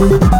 Show.